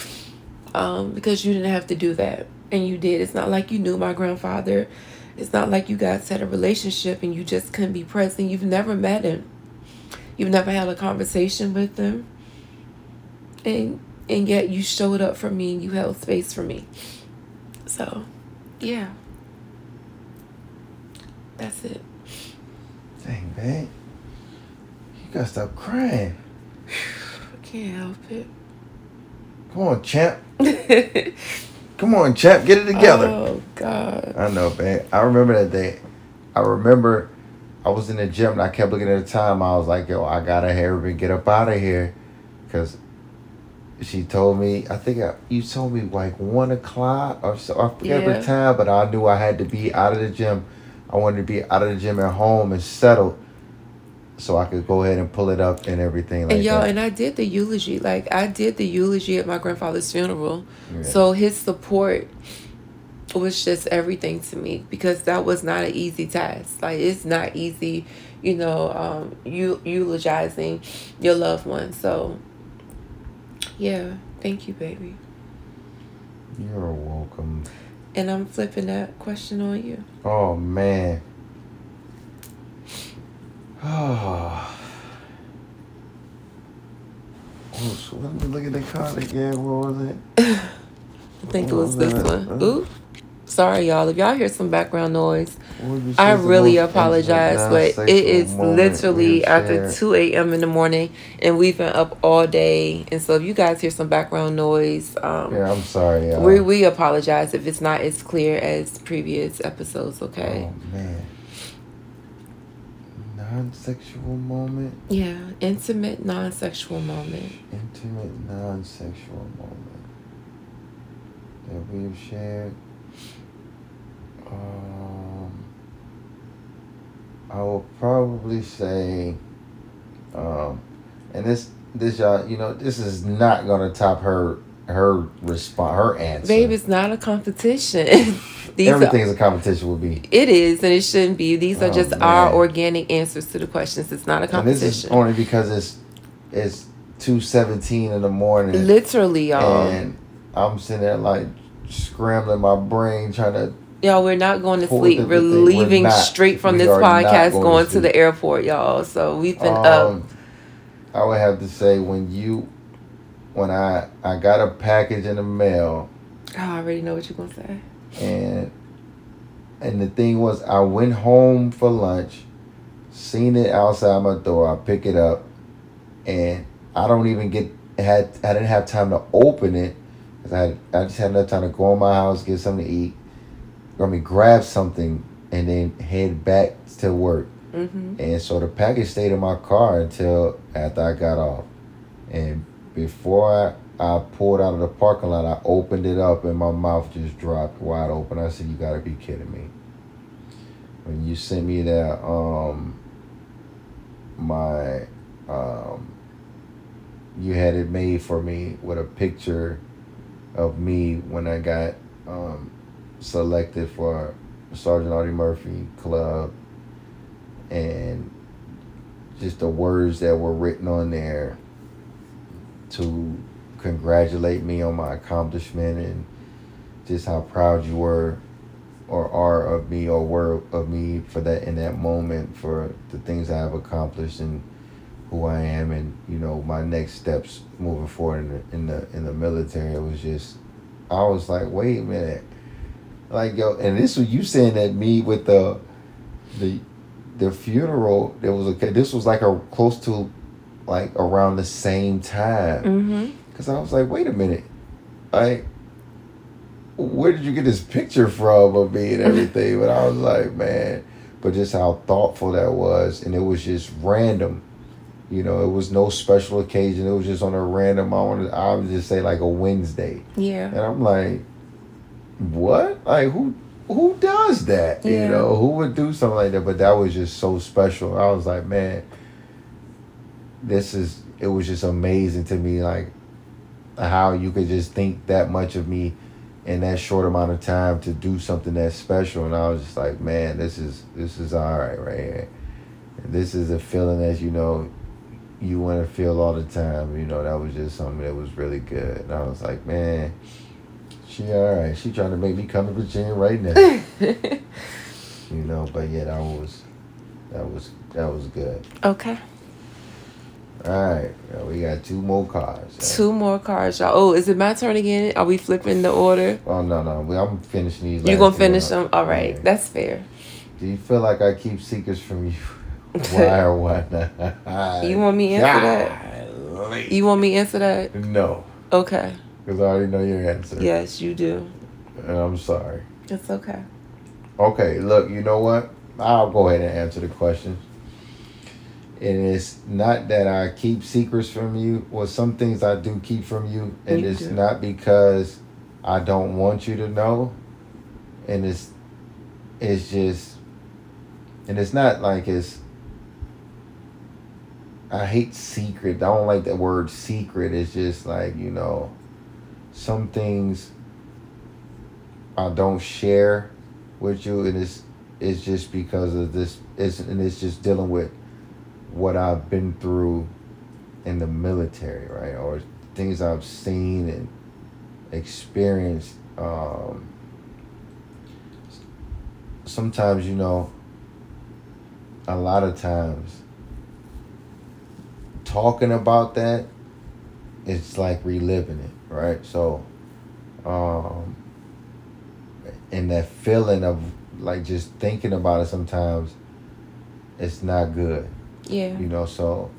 Um, because you didn't have to do that. And you did. It's not like you knew my grandfather. It's not like you guys had a relationship and you just couldn't be present. You've never met him. You've never had a conversation with him. And and yet you showed up for me and you held space for me. So, yeah. That's it. Dang, babe. You gotta stop crying. I can't help it. Come on, champ. *laughs* Come on, champ. Get it together. Oh, God. I know, man. I remember that day. I remember I was in the gym and I kept looking at the time. I was like, yo, I gotta hurry and get up out of here. Because she told me, I think I, you told me like one o'clock or so. I forget Yeah. the time, but I knew I had to be out of the gym. I wanted to be out of the gym at home and settled so I could go ahead and pull it up and everything like and y'all, that. and I did the eulogy. Like I did the eulogy at my grandfather's funeral. Yeah. So his support was just everything to me because that was not an easy task. Like it's not easy, you know, um, you eulogizing your loved one. So yeah, thank you, baby. You're welcome. And I'm flipping that question on you. Oh man. Oh. Oh, so let me look at the card again. What was it? I think it was this Uh, one. Ooh. Sorry, y'all. If y'all hear some background noise, What I say is the really apologize, but it is literally after 2 a.m. in the morning, and we've been up all day. And so, if you guys hear some background noise, um, Yeah, I'm sorry, y'all. we, we apologize if it's not as clear as previous episodes, okay? Oh man. Non-sexual moment, Yeah, intimate, non sexual moment. intimate non-sexual moment that we've shared. Um, I will probably say, um, and this this y'all, you know, this is not gonna top her her response, her answer. Babe, it's not a competition. *laughs* These Everything are, is a competition will be. it is, and it shouldn't be. These are Oh, just our organic answers to the questions. It's not a And this is competition. only because it's it's two seventeen in the morning, Literally, y'all. and I'm sitting there like scrambling my brain trying to. Y'all, we're not going to sleep. We're the thing. We're leaving not. straight from this podcast, going going, to to the airport, y'all. So we've been up. Um, I would have to say when you, when I I got a package in the mail, Oh, I already know what you're gonna say. and and the thing was I went home for lunch, seen it outside my door. I pick it up, and I don't even get had I didn't have time to open it because I I just had enough time to go in my house get something to eat, I mean grab something and then head back to work. Mm-hmm. And so the package stayed in my car until after I got off. And before I, I pulled out of the parking lot, I opened it up and my mouth just dropped wide open. I said, You gotta be kidding me. When you sent me that um my um you had it made for me with a picture of me when I got um selected for Sergeant Audie Murphy Club and just the words that were written on there to congratulate me on my accomplishment and just how proud you were or are of me or were of me for that in that moment for the things I have accomplished and who I am. And you know my next steps moving forward in the in the in the military it was just I was like wait a minute. Like yo and this was you saying that me with the the the funeral there was a this was like a close to like around the same time Mm-hmm. because I was like wait a minute like where did you get this picture from of me and everything but I was like man but just how thoughtful that was and it was just random you know it was no special occasion it was just on a random I wanted I would just say like a Wednesday Yeah. and I'm like, what? Like who who does that? Yeah. You know, who would do something like that? But that was just so special. I was like, man, this is it was just amazing to me, like how you could just think that much of me in that short amount of time to do something that special. And I was just like, man, this is this is all right right here. This is a feeling that you know you want to feel all the time. You know, that was just something that was really good. And I was like, man, She all right. She trying to make me come to Virginia right now. *laughs* you know, but yeah, that was that was that was good. Okay. All right, we got two more cards. Two more cards, y'all. Oh, is it my turn again? Are we flipping the order? Oh no, no, we, I'm finishing these. You gonna finish them? All right, Yeah. that's fair. Do you feel like I keep secrets from you? *laughs* Why or why not? *laughs* You want me to answer that? that? You want me to answer that? No, Okay. because I already know your answer. Yes, you do. And I'm sorry. It's okay. Okay, look, you know what? I'll go ahead and answer the question. And it's not that I keep secrets from you. Well, some things I do keep from you, and You it's do. not because I don't want you to know. And it's it's just and it's not like it's I hate secret. I don't like that word secret. It's just like, you know, some things I don't share with you and it's it's just because of this it's and it's just dealing with what I've been through in the military, right? Or things I've seen and experienced. Um, sometimes, you know, a lot of times, talking about that, it's like reliving it, right? So, um, and that feeling of like just thinking about it sometimes, it's not good, Yeah, you know. So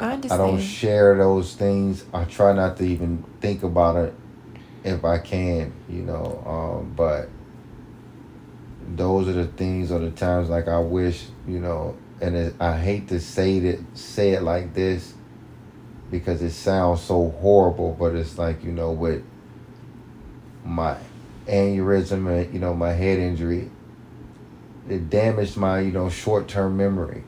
I understand. I don't share those things. I try not to even think about it if I can, you know. Um, but those are the things or the times like I wish, you know, and it, I hate to say it, say it like this because it sounds so horrible, but it's like you know with my aneurysm and you know my head injury, it damaged my you know short term memory.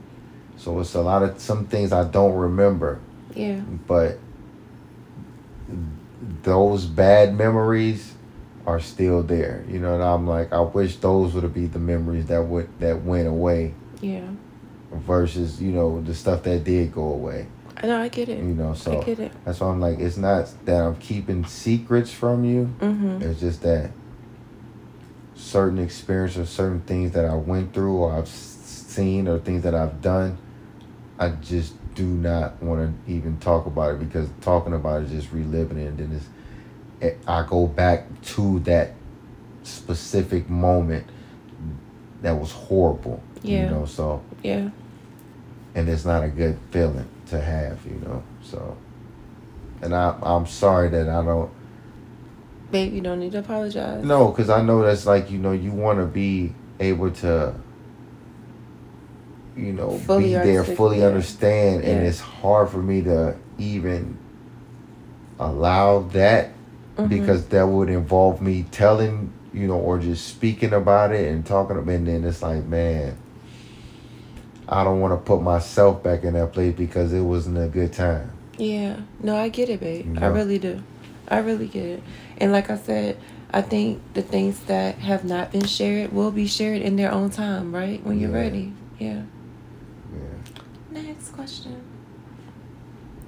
So it's a lot of some things I don't remember, yeah, but those bad memories are still there. You know, and I'm like, I wish those would be the memories that would that went away yeah. versus you know the stuff that did go away. I know. I get it. You know, so I get it. that's why I'm like, it's not that I'm keeping secrets from you. Mm-hmm. It's just that certain experiences, certain things that I went through or I've seen or things that I've done, I just do not want to even talk about it because talking about it is just reliving it. And then it's, it, I go back to that specific moment that was horrible. Yeah. You know, so, Yeah. and it's not a good feeling to have, you know, so. And I, I'm sorry that I don't Babe, you don't need to apologize. No, because I know that's like you know you want to be able to, you know, Fully be there, fully yeah. understand, and it's hard for me to even allow that Mhm. because that would involve me telling you know or just speaking about it and talking about and then it's like man i don't want to put myself back in that place because it wasn't a good time Yeah. No, I get it, babe. I really do. I really get it. And like I said, I think the things that have not been shared will be shared in their own time, right? When you're Yeah. ready. Yeah. yeah Next question.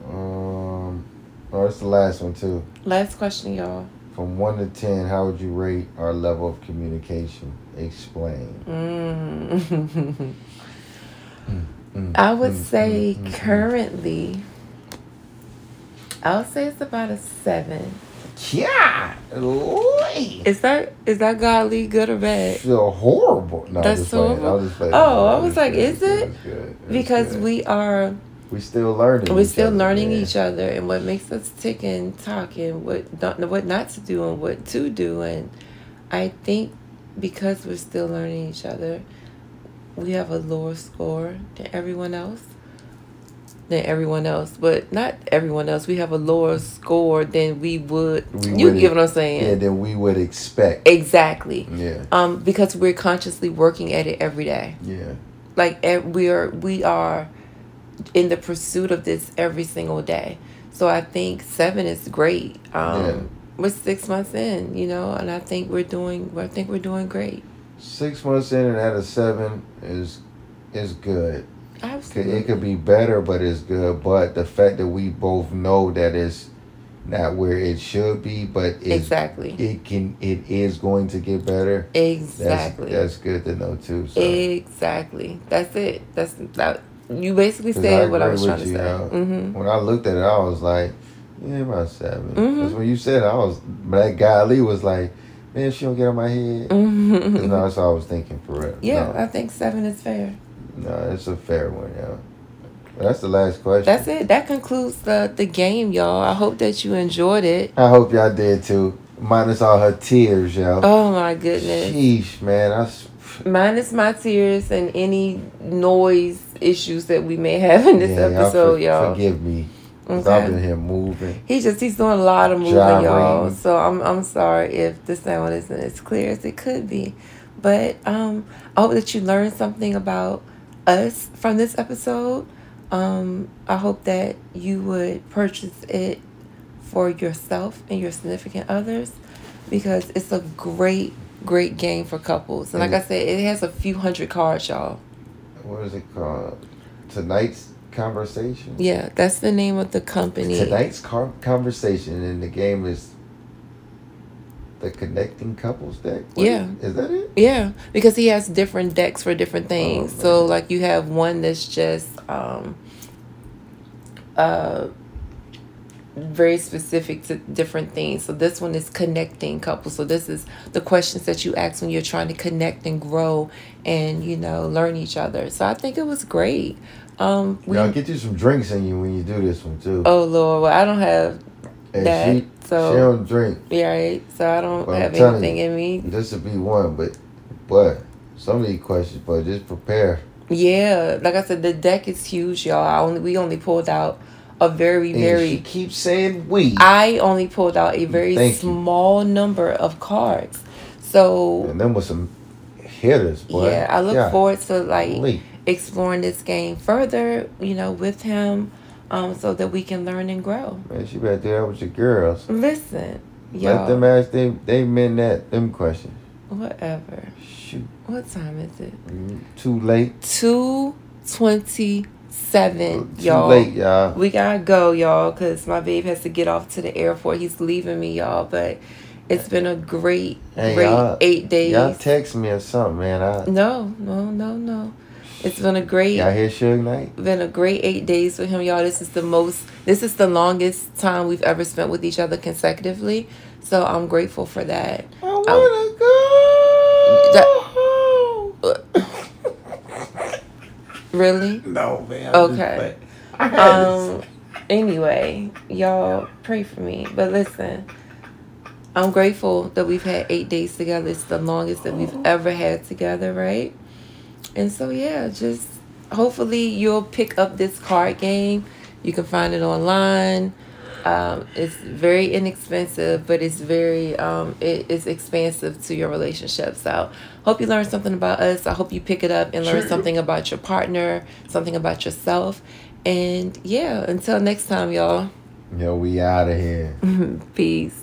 um oh it's the last one too Last question, y'all. From one to ten, how would you rate our level of communication? Explain. *laughs* Mm. Mm, I would mm, say mm, mm, mm. currently, I'll say it's about a seven. Yeah. Is that is that godly good or bad? feel horrible. No, That's just horrible? Just. Oh, I I'm was like, is it? Because good. we are we still learning. we're each still other, learning man. each other and what makes us tick and talk and what not what not to do and what to do and I think because we're still learning each other, we have a lower score than everyone else. Than everyone else, but not everyone else. We have a lower score than we would. We you would- get what I'm saying? Yeah, than we would expect. Exactly. Yeah, Um, because we're consciously working at it every day. yeah, Like we are, we are in the pursuit of this every single day. So I think seven is great. Um, Yeah. We're six months in, you know, and I think we're doing. I think we're doing great. six months in and out of seven is is good. Absolutely. It could be better, but it's good. But the fact that we both know that it's not where it should be, but it's, exactly. it can it is going to get better. Exactly. That's, that's good to know too. So. Exactly. That's it. That's that. You basically said what I was trying to you, say. yo. hmm When I looked at it, I was like, yeah, about 7 Mhm. Because when you said it, I was, that guy Lee was like, man, she don't get on my head. hmm no, that's what I was thinking for real. Yeah, I think seven is fair. No, it's a fair one. But that's the last question. That's it. That concludes the the game, y'all. I hope that you enjoyed it. I hope y'all did too. Minus all her tears, y'all. Oh my goodness. Sheesh, man. I, Minus my tears and any noise issues that we may have in this yeah, y'all episode, for- y'all. Forgive me. Okay. I've been here moving. He just he's doing a lot of moving, y'all. So I'm I'm sorry if the sound isn't as clear as it could be. But um I hope that you learned something about us from this episode. Um I hope that you would purchase it for yourself and your significant others because it's a great great game for couples. And like I said, it has a few hundred cards, y'all. What is it called? Tonight's conversation. Yeah, that's the name of the company. Tonight's car- conversation and the game is the connecting couples deck. What Yeah. is, is that it? Yeah, because he has different decks for different things. Oh, so like you have one that's just um uh very specific to different things. So this one is connecting couples. So this is the questions that you ask when you're trying to connect and grow and you know learn each other. So I think it was great. Um we, Y'all get you some drinks in you when you do this one too. Oh Lord, well I don't have and that, she, so- she don't drink. right. So I don't I'm have anything in me. This would be one, but but some of these questions, but just prepare. Yeah, like I said, the deck is huge, y'all. I only we only pulled out a very And she very. keeps saying we. I only pulled out a very Thank you. small number of cards, so and then with some hitters, boy. yeah, I look Yeah. forward to like Golly. exploring this game further, you know, with him, um, so that we can learn and grow. Man, she better do that with your girls. Listen, Let them ask they they men that them questions. whatever. Shoot, What time is it? mm, too late. Two twenty-seven, Too y'all. late, y'all. We gotta go, y'all, because my babe has to get off to the airport. He's leaving me, y'all. But it's been a great, Hey, great eight days. Y'all text me or something, man. I no, no, no, no. It's been a great, y'all hear Suge Knight? been a great eight days with him, y'all. This is the most, this is the longest time we've ever spent with each other consecutively. So I'm grateful for that. I wanna go. Really? no, man. Okay. I had to Um. Anyway, y'all pray for me. But listen, I'm grateful that we've had eight days together. It's the longest that we've ever had together, right? And so yeah, just hopefully you'll pick up this card game. You can find it online. Um, it's very inexpensive, but it's very um, it is expansive to your relationship. So, hope you learned something about us. I hope you pick it up and learn Sure. something about your partner, something about yourself. And yeah, until next time, y'all. Yo, we out of here. *laughs* Peace.